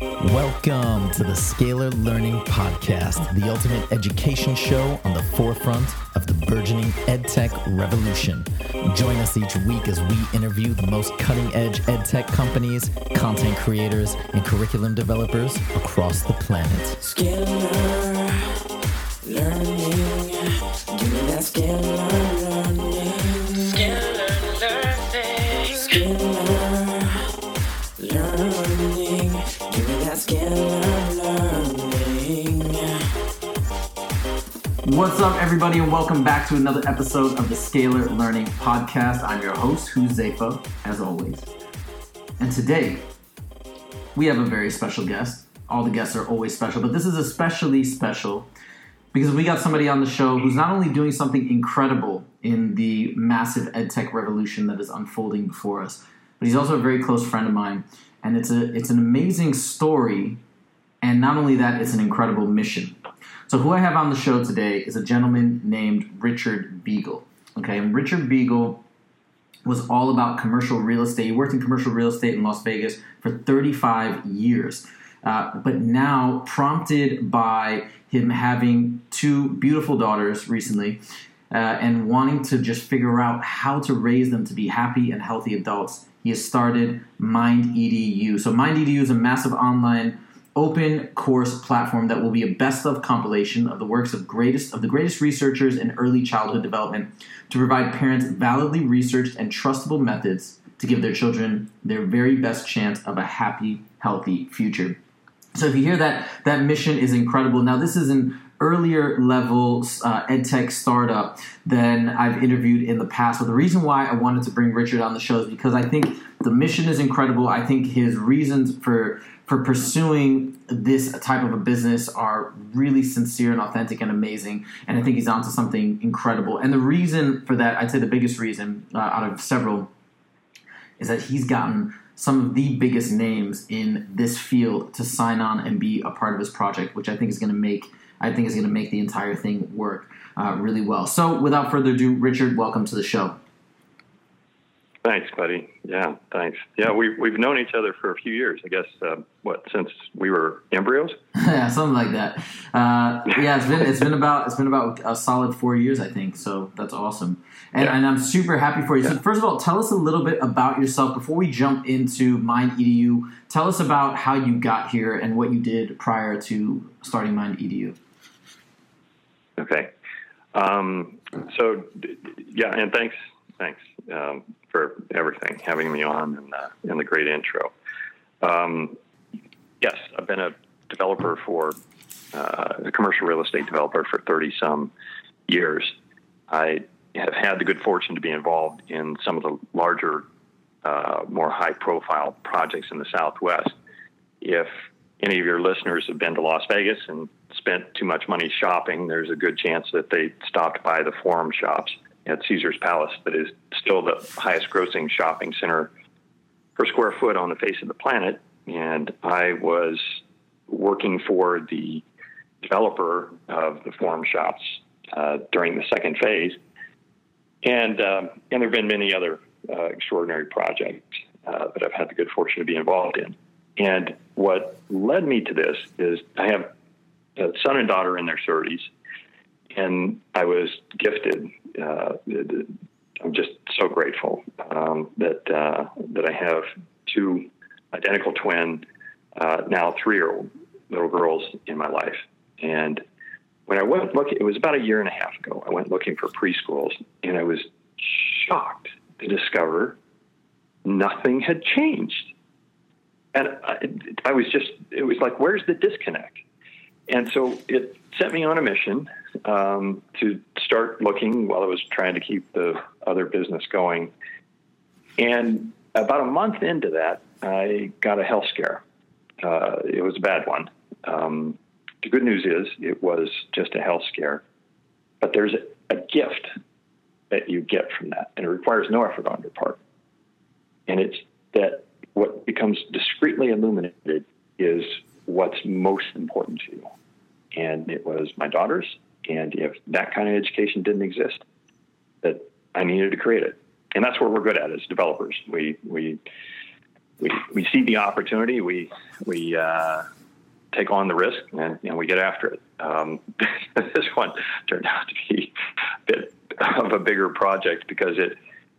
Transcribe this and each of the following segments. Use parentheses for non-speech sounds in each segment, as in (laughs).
Welcome to the Scalar Learning Podcast, the ultimate education show on the forefront of the burgeoning edtech revolution. Join us each week as we interview the most cutting edge edtech companies, content creators, and curriculum developers across the planet. Scalar learning. Give me that scalar What's up, everybody, and welcome back to another episode of the Scalar Learning Podcast. I'm your host, Huzefa, as always. And today, we have a very special guest. All the guests are always special, but this is especially special because we got somebody on the show who's not only doing something incredible in the massive edtech revolution that is unfolding before us, but he's also a very close friend of mine. And it's a it's an amazing story, and not only that, it's an incredible mission. So who I have on the show today is a gentleman named Richard Biegel. Okay, and Richard Biegel was all about commercial real estate. He worked in commercial real estate in Las Vegas for 35 years. Uh, but now, prompted by him having two beautiful daughters recently uh, and wanting to just figure out how to raise them to be happy and healthy adults, he has started Mind EDU. So, Mind EDU is a massive online open course platform that will be a best of compilation of the works of greatest of the greatest researchers in early childhood development to provide parents validly researched and trustable methods to give their children their very best chance of a happy healthy future so if you hear that that mission is incredible now this is an earlier level uh, edtech startup than I've interviewed in the past. But the reason why I wanted to bring Richard on the show is because I think the mission is incredible. I think his reasons for for pursuing this type of a business are really sincere and authentic and amazing. And I think he's onto something incredible. And the reason for that, I'd say the biggest reason uh, out of several, is that he's gotten some of the biggest names in this field to sign on and be a part of his project, which I think is going to make I think is going to make the entire thing work uh, really well. So, without further ado, Richard, welcome to the show. Thanks, buddy. Yeah, thanks. Yeah, we've we've known each other for a few years. I guess uh, what since we were embryos. yeah, (laughs) something like that. Uh, yeah, it's been it's been about it's been about a solid four years, I think. So that's awesome, and, Yeah. and I'm super happy for you. So first of all, tell us a little bit about yourself before we jump into Mind EDU. Tell us about how you got here and what you did prior to starting Mind EDU. Okay. Um, so yeah, and thanks, thanks um, for everything, having me on and, uh, and the great intro. Um, yes, I've been a developer for uh, a commercial real estate developer for thirty some years. I have had the good fortune to be involved in some of the larger, uh, more high profile projects in the Southwest. If any of your listeners have been to Las Vegas and spent too much money shopping, there's a good chance that they stopped by the Forum Shops at Caesar's Palace, that is still the highest grossing shopping center per square foot on the face of the planet. And I was working for the developer of the Forum Shops uh, during the second phase. And, um, and there have been many other uh, extraordinary projects uh, that I've had the good fortune to be involved in. And what led me to this is I have a son and daughter in their 30s, and I was gifted. Uh, I'm just so grateful um, that uh, that I have two identical twin, uh, now three-year-old little girls in my life. And when I went looking, it was about a year and a half ago. I went looking for preschools, and I was shocked to discover nothing had changed and I, I was just it was like where's the disconnect and so it sent me on a mission um, to start looking while i was trying to keep the other business going. And about a month into that i got a health scare. Uh, it was a bad one. Um, the good news is it was just a health scare but there's a gift that you get from that and it requires no effort on your part. And it's that what becomes discreetly illuminated is what's most important to you. And it was my daughters. And if that kind of education didn't exist, that I needed to create it. And that's where we're good at as developers. We, we we we see the opportunity, we we uh, take on the risk, and, and we get after it. Um, (laughs) this one turned out to be a bit of a bigger project because it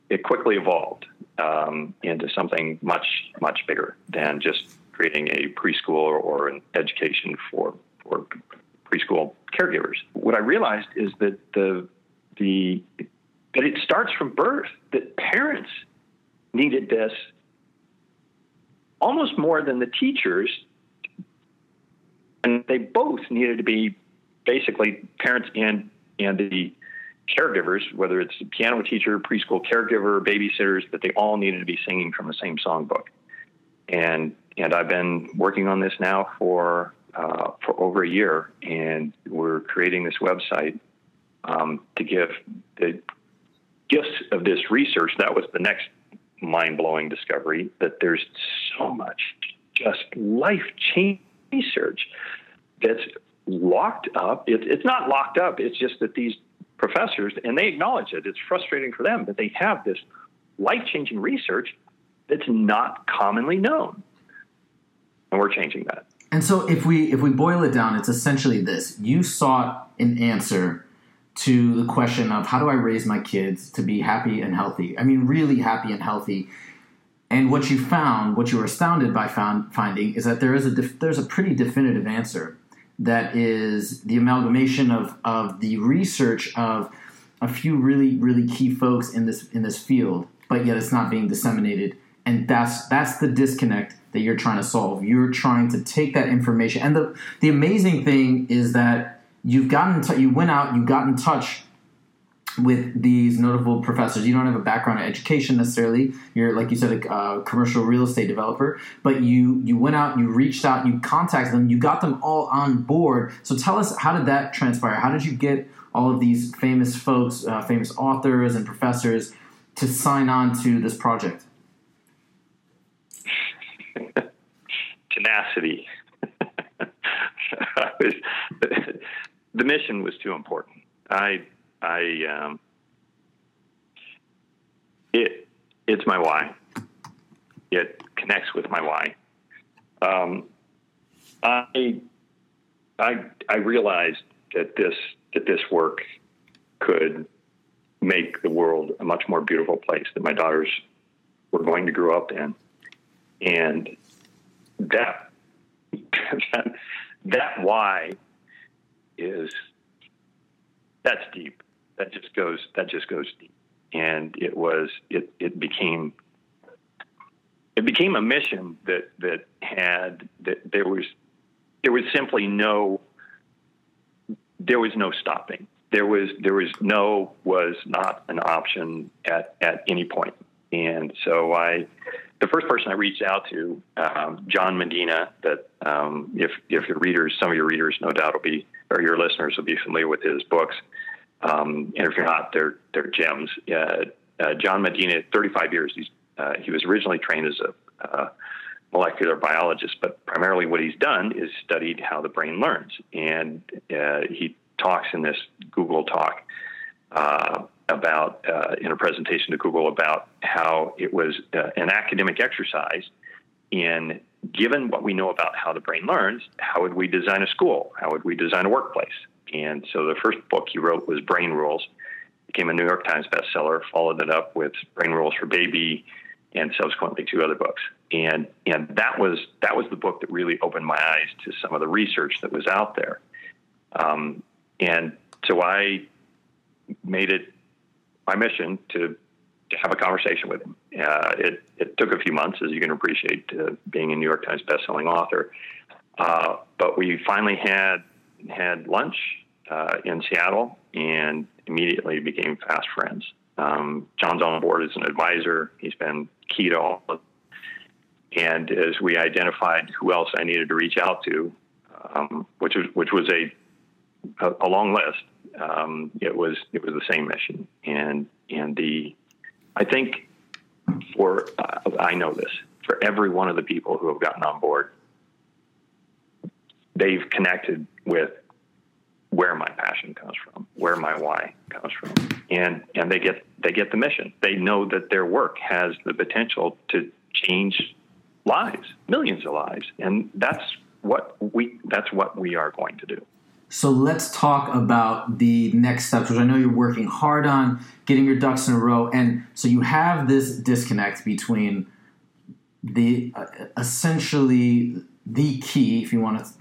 it quickly evolved um, into something much much bigger than just creating a preschool or, an education for for preschool caregivers. What I realized is that the the that it starts from birth. That parents needed this almost more than the teachers, and they both needed to be basically parents and and the caregivers, whether it's a piano teacher, preschool caregiver, babysitters, that they all needed to be singing from the same songbook. And and I've been working on this now for uh, for over a year, and we're creating this website um, to give the gifts of this research. That was the next mind blowing discovery that there's so much just life changing research that's locked up. It, it's not locked up. It's just that these professors, and they acknowledge it. It's frustrating for them that they have this life changing research that's not commonly known, and we're changing that. And so if we if we boil it down, it's essentially this. You sought an answer to the question of how do I raise my kids to be happy and healthy? I mean really happy and healthy. And what you found, what you were astounded by found, finding is that there is a def, there's a pretty definitive answer that is the amalgamation of of the research of a few really really key folks in this in this field, but yet it's not being disseminated. And that's that's the disconnect that you're trying to solve. You're trying to take that information. And the the amazing thing is that you've gotten you went out, you got in touch with these notable professors. You don't have a background in education necessarily. You're like you said, a uh, commercial real estate developer, but you you went out, you reached out, you contacted them, you got them all on board. So tell us, how did that transpire? How did you get all of these famous folks, uh, famous authors and professors, to sign on to this project? (laughs) Tenacity. was, (laughs) the mission was too important. I I um, it it's my why. It connects with my why. Um, I I I realized that this that this work could make the world a much more beautiful place that my daughters were going to grow up in, and that that, (laughs) that why is that's deep that just goes that just goes deep. And it was it it became it became a mission that that had that there was there was simply no there was no stopping. There was there was no was not an option at at any point. And so I the first person I reached out to, um, John Medina, that um, if if your readers, some of your readers, no doubt will be, or your listeners will be familiar with his books. Um, and if you're not, they're they're gems. Uh, uh, John Medina, 35 years. He's, uh, he was originally trained as a uh, molecular biologist, but primarily what he's done is studied how the brain learns. And uh, he talks in this Google talk uh, about in a presentation to Google about how it was an academic exercise in given what we know about how the brain learns, how would we design a school? How would we design a workplace? And so the first book he wrote was Brain Rules. Became a New York Times bestseller. Followed it up with Brain Rules for Baby, and subsequently two other books. And and that was that was the book that really opened my eyes to some of the research that was out there. Um, and so I made it my mission to to have a conversation with him. Uh, it it took a few months, as you can appreciate, uh, being a New York Times bestselling author. Uh, but we finally had had lunch uh, in Seattle and immediately became fast friends. Um, John's on board as an advisor. He's been key to all of and as we identified who else I needed to reach out to, um, which was which was a a, a long list, um, it was it was the same mission, and and the I think for uh, I know this for every one of the people who have gotten on board, they've connected with where my passion comes from, where my why comes from, and and they get they get the mission. They know that their work has the potential to change lives, millions of lives, and that's what we that's what we are going to do. So let's talk about the next steps, which I know you're working hard on, getting your ducks in a row, and so you have this disconnect between the uh, essentially the key, if you want to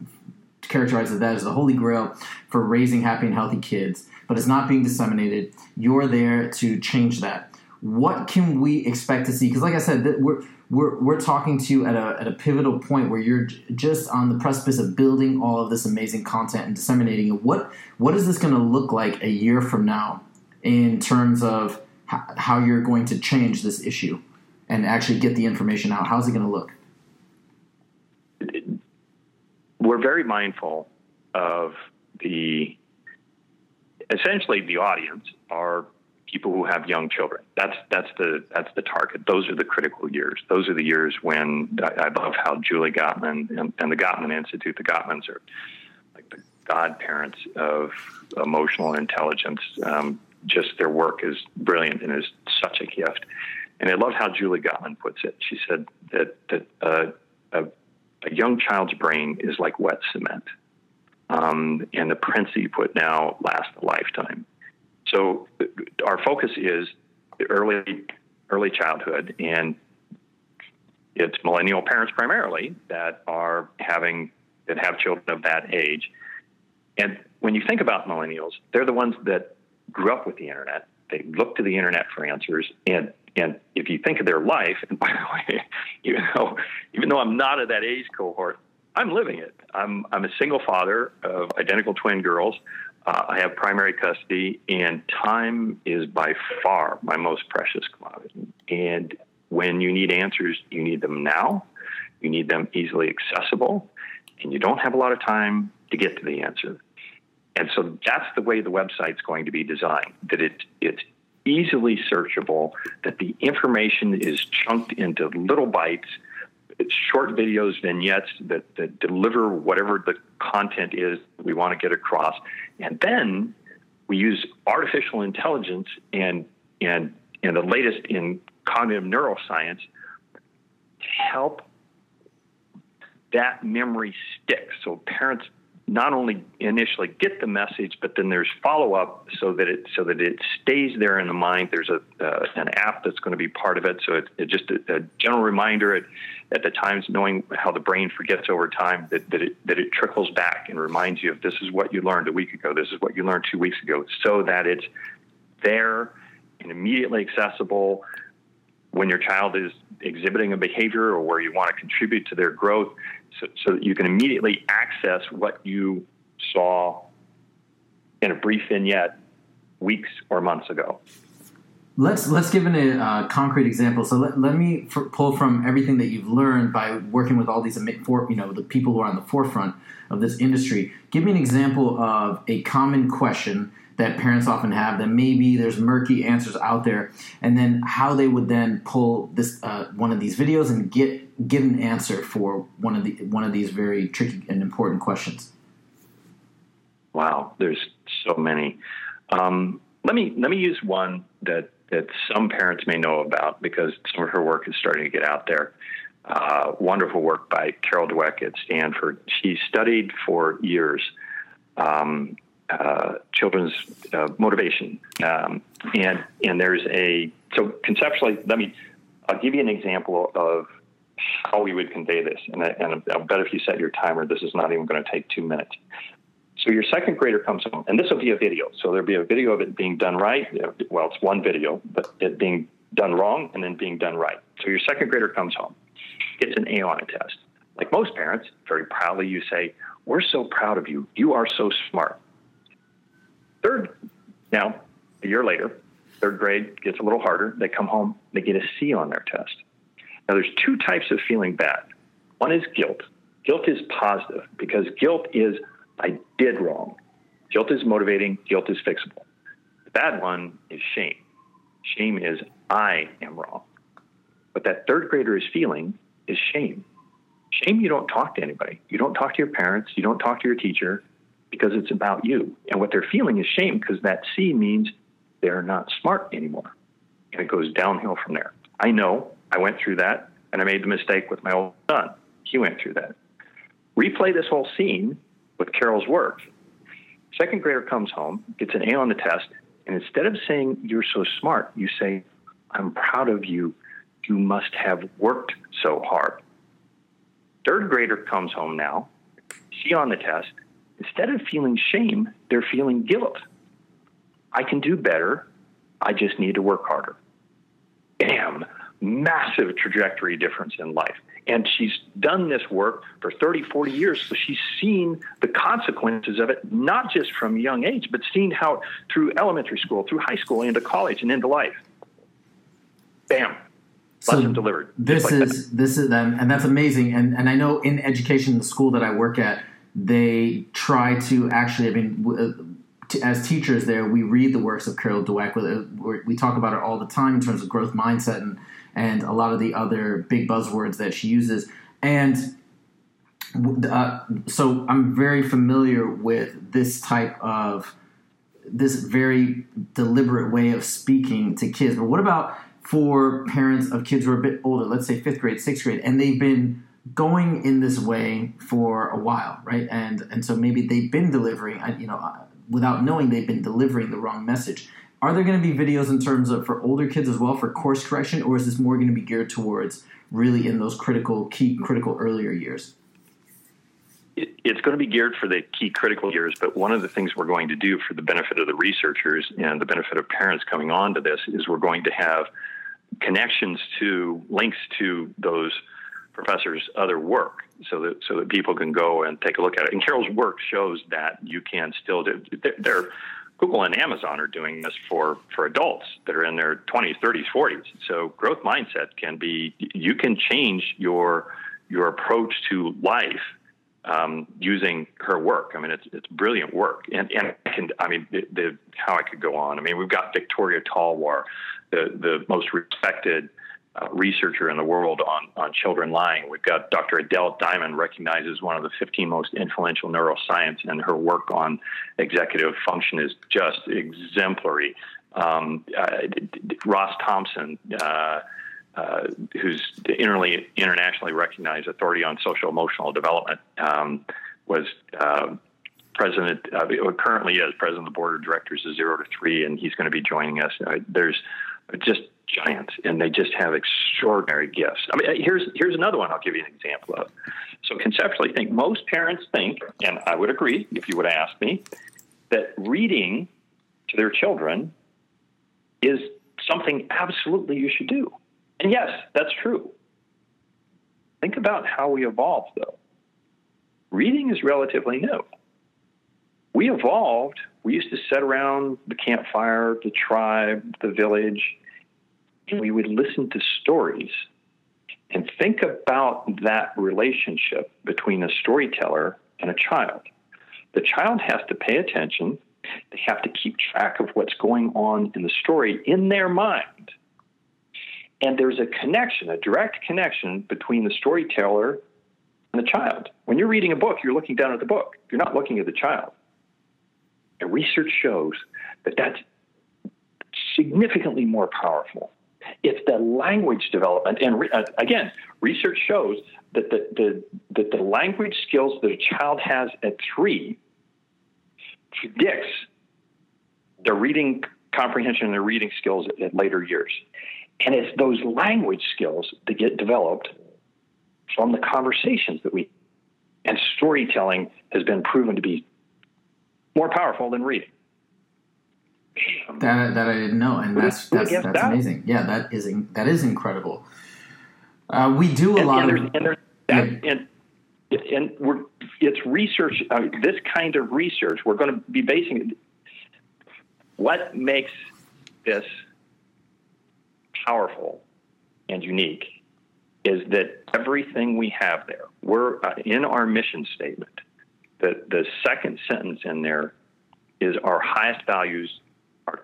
characterize it that as the holy grail for raising happy and healthy kids, but it's not being disseminated. You're there to change that. What can we expect to see? Because, like I said, we're we're, we're talking to you at a, at a pivotal point where you're j- just on the precipice of building all of this amazing content and disseminating it. What what is this going to look like a year from now in terms of h- how you're going to change this issue and actually get the information out? How's it going to look? We're very mindful of the essentially the audience are people who have young children. That's that's the that's the target. Those are the critical years. Those are the years when I, I love how Julie Gottman and, and the Gottman Institute, the Gottmans are like the godparents of emotional intelligence. Um, just their work is brilliant and is such a gift. And I love how Julie Gottman puts it. She said that that uh, a, a young child's brain is like wet cement, um, and the prints that you put now last a lifetime. So our focus is early early childhood, and it's millennial parents primarily that are having that have children of that age. And when you think about millennials, they're the ones that grew up with the internet. They look to the internet for answers, and and if you think of their life, and (laughs) by the way, even though even though I'm not of that age cohort, I'm living it. I'm I'm a single father of identical twin girls. Uh, I have primary custody, and time is by far my most precious commodity. And when you need answers, you need them now. You need them easily accessible, and you don't have a lot of time to get to the answer. And so that's the way the website's going to be designed. That it it's easily searchable. That the information is chunked into little bites it's short videos, vignettes that, that deliver whatever the content is we want to get across. And then we use artificial intelligence and, and, and the latest in cognitive neuroscience to help that memory stick. So parents not only initially get the message, but then there's follow up so that it so that it stays there in the mind. There's a uh, an app that's going to be part of it, so it's it just a, a, general reminder at, at the times, knowing how the brain forgets over time, that that it that it trickles back and reminds you of this is what you learned a week ago, this is what you learned two weeks ago, so that it's there and immediately accessible when your child is exhibiting a behavior or where you want to contribute to their growth so, so that you can immediately access what you saw in a brief vignette weeks or months ago. Let's let's give an, a uh, concrete example. So let, let me f- pull from everything that you've learned by working with all these for, you know the people who are on the forefront of this industry. Give me an example of a common question that parents often have that maybe there's murky answers out there. And then how they would then pull this uh, one of these videos and get get an answer for one of the one of these very tricky and important questions. Wow there's so many. Um, let me let me use one that that some parents may know about because some of her work is starting to get out there. Uh, wonderful work by carol dweck at stanford. She studied for years um, uh, children's uh, motivation. Um, and and there's a so conceptually, let me I'll give you an example of how we would convey this. And, I, and I'll bet if you set your timer, this is not even going to take two minutes. So your second grader comes home, and this will be a video. So there'll be a video of it being done right. Well, it's one video, but it being done wrong and then being done right. So your second grader comes home, gets an A on a test. Like most parents, very proudly you say, "We're so proud of you. You are so smart." Third, now, a year later, third grade gets a little harder. They come home, they get a C on their test. Now, there's two types of feeling bad. One is guilt. Guilt is positive because guilt is, I did wrong. Guilt is motivating, guilt is fixable. The bad one is shame. Shame is, I am wrong. What that third grader is feeling is shame. Shame, you don't talk to anybody. You don't talk to your parents. You don't talk to your teacher because it's about you. And what they're feeling is shame because that C means they're not smart anymore. And it goes downhill from there. I know I went through that and I made the mistake with my old son. He went through that. Replay this whole scene with Carol's work. Second grader comes home, gets an A on the test, and instead of saying, You're so smart, you say, I'm proud of you. You must have worked so hard. Third grader comes home now, C on the test. Instead of feeling shame, they're feeling guilt. I can do better. I just need to work harder. Bam, massive trajectory difference in life. And she's done this work for 30, 40 years, so she's seen the consequences of it, not just from young age, but seen how through elementary school, through high school, into college, and into life. Bam, So lesson delivered. This like is this is and, and that's amazing. And and I know in education, the school that I work at, they try to actually. I mean, uh, as teachers there, we read the works of Carol Dweck. We- we- talk about it all the time in terms of growth mindset and and a lot of the other big buzzwords that she uses. And uh, so I'm very familiar with this type of this very deliberate way of speaking to kids. But what about for parents of kids who are a bit older, let's say fifth grade, sixth grade, and they've been going in this way for a while, right? And and so maybe they've been delivering, you know, uh, without knowing they've been delivering the wrong message. Are there going to be videos in terms of for older kids as well for course correction, or is this more going to be geared towards really in those critical, key, critical earlier years? it, it's going to be geared for the key critical years, but one of the things we're going to do for the benefit of the researchers and the benefit of parents coming on to this is we're going to have connections to links to those professors' other work so that so that people can go and take a look at it. And Carol's work shows that you can still do. They're, Google and Amazon are doing this for for adults that are in their 20s, 30s, 40s. So growth mindset can be you can change your your approach to life um, using her work. I mean, it's it's brilliant work, and and I can I mean the, the how I could go on. I mean, we've got Victoria Talwar, the the most respected uh, researcher in the world on on children lying. We've got Dr. Adele Diamond, recognized as one of the 15 most influential neuroscience, and her work on executive function is just exemplary. Um, uh, Ross Thompson. Uh, uh, who's the internationally recognized authority on social emotional development, um, was uh, president, currently is president of the board of directors of Zero to Three, and he's going to be joining us. There's just giants, and they just have extraordinary gifts. I mean, uh, here's here's another one. I'll give you an example of. So conceptually, I think most parents think, and I would agree if you would ask me, that reading to their children is something absolutely you should do. And yes, that's true. Think about how we evolved, though. Reading is relatively new. We evolved, we used to sit around the campfire, the tribe, the village, we would listen to stories and think about that relationship between a storyteller and a child. The child has to pay attention, they have to keep track of what's going on in the story in their mind and there's a connection, a direct connection between the storyteller and the child. When you're reading a book, you're looking down at the book. You're not looking at the child. And research shows that that's significantly more powerful. It's the language development, and re, uh, again, research shows that the, the that the language skills that a child has at three predicts their reading comprehension and their reading skills at later years. And it's those language skills that get developed from the conversations that we and storytelling has been proven to be more powerful than reading. That that I didn't know, and that's that's, that's that? amazing. Yeah, that is in- that is incredible. Uh, we do a and, lot and of and, there's that, and and we're it's research. Uh, this kind of research, we're going to be basing. What makes this powerful and unique is that everything we have there, we're uh, in our mission statement. The the second sentence in there is our highest values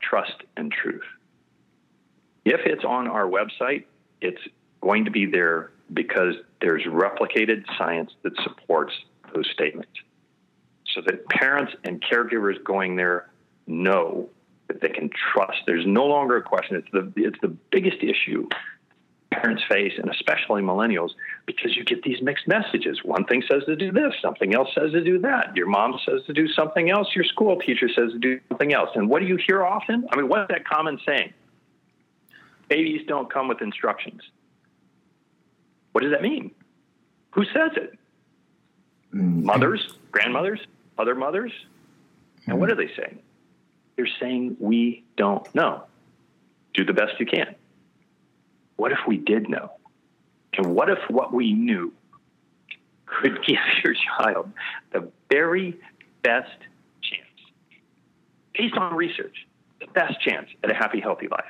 trust and truth. If it's on our website, it's going to be there because there's replicated science that supports those statements. So that parents and caregivers going there know that they can trust. There's no longer a question. It's the it's the biggest issue parents face, and especially millennials, because you get these mixed messages. One thing says to do this, something else says to do that. Your mom says to do something else, your school teacher says to do something else. And what do you hear often? I mean, what's that common saying? Babies don't come with instructions. What does that mean? Who says it? Mm. Mothers, grandmothers, other mothers? And what mm. are they saying? They're saying, we don't know. Do the best you can. What if we did know? And what if what we knew could (laughs) give your child the very best chance, based on research, the best chance at a happy, healthy life?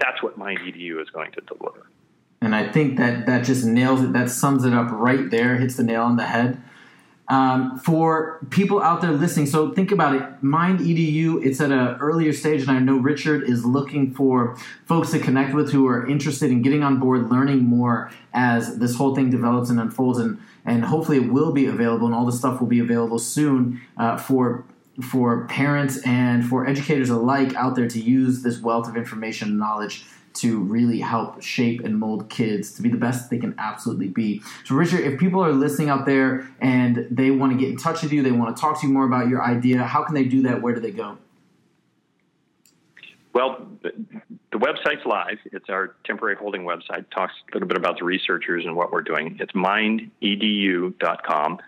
That's what Mind EDU is going to deliver. And I think that that just nails it. That sums it up right there, hits the nail on the head. Um, for people out there listening, so think about it. Mind EDU, it's at an earlier stage, and I know Richard is looking for folks to connect with who are interested in getting on board, learning more as this whole thing develops and unfolds, and and hopefully it will be available, and all the stuff will be available soon uh, for for parents and for educators alike out there to use this wealth of information and knowledge to really help shape and mold kids to be the best they can absolutely be. So, Richard, if people are listening out there and they want to get in touch with you, they want to talk to you more about your idea, how can they do that? Where do they go? Well, the, website's live. It's our temporary holding website. Talks a little bit about the researchers and what we're doing. It's mindedu.com.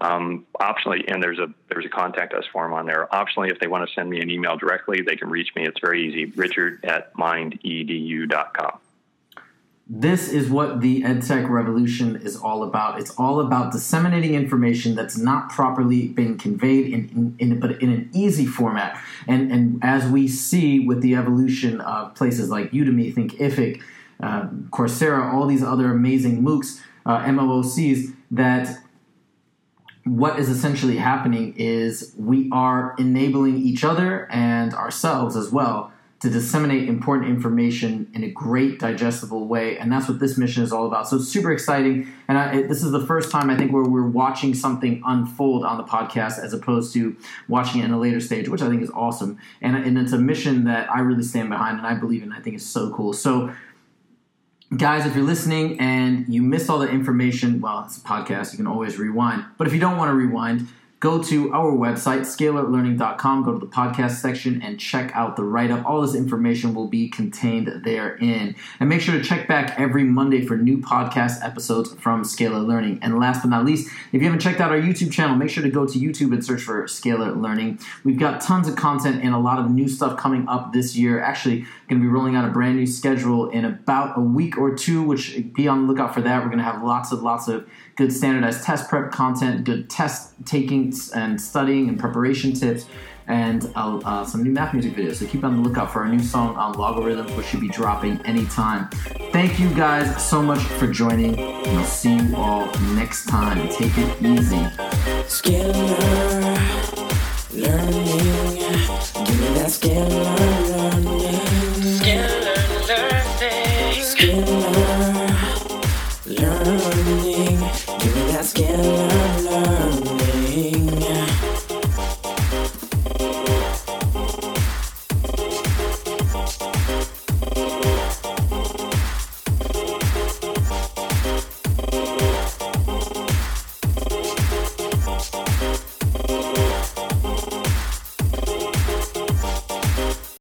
Um, optionally, and there's a there's a contact us form on there. Optionally, if they want to send me an email directly, they can reach me. It's very easy. Richard at mindedu.com. This is what the EdTech revolution is all about. It's all about disseminating information that's not properly been conveyed in, in, in but in an easy format. And and as we see with the evolution of places like Udemy, Thinkific, uh, Coursera, all these other amazing MOOCs, uh, MOOCs, that what is essentially happening is we are enabling each other and ourselves as well to disseminate important information in a great digestible way. And that's what this mission is all about. So it's super exciting. And I, this is the first time i think where we're watching something unfold on the podcast as opposed to watching it in a later stage which i think is awesome. And, and it's a mission that i really stand behind and i believe in. I think it's so cool. So guys if you're listening and you missed all the information well it's a podcast you can always rewind. But if you don't want to rewind go to our website scalarlearning.com go to the podcast section and check out the write-up. All this information will be contained therein. And make sure to check back every monday for new podcast episodes from scalar learning. And last but not least if you haven't checked out our youtube channel make sure to go to youtube and search for scalar learning. We've got tons of content and a lot of new stuff coming up this year. Actually going to be rolling out a brand new schedule in about a week or two which be on the lookout for that. We're going to have lots of lots of good standardized test prep content good test taking and studying and preparation tips and uh, uh, some new math music videos. So keep on the lookout for our new song on logarithms which should be dropping anytime. Thank you guys so much for joining. And i'll see you all next time. Take it easy. Scalar learning. Give me that scalar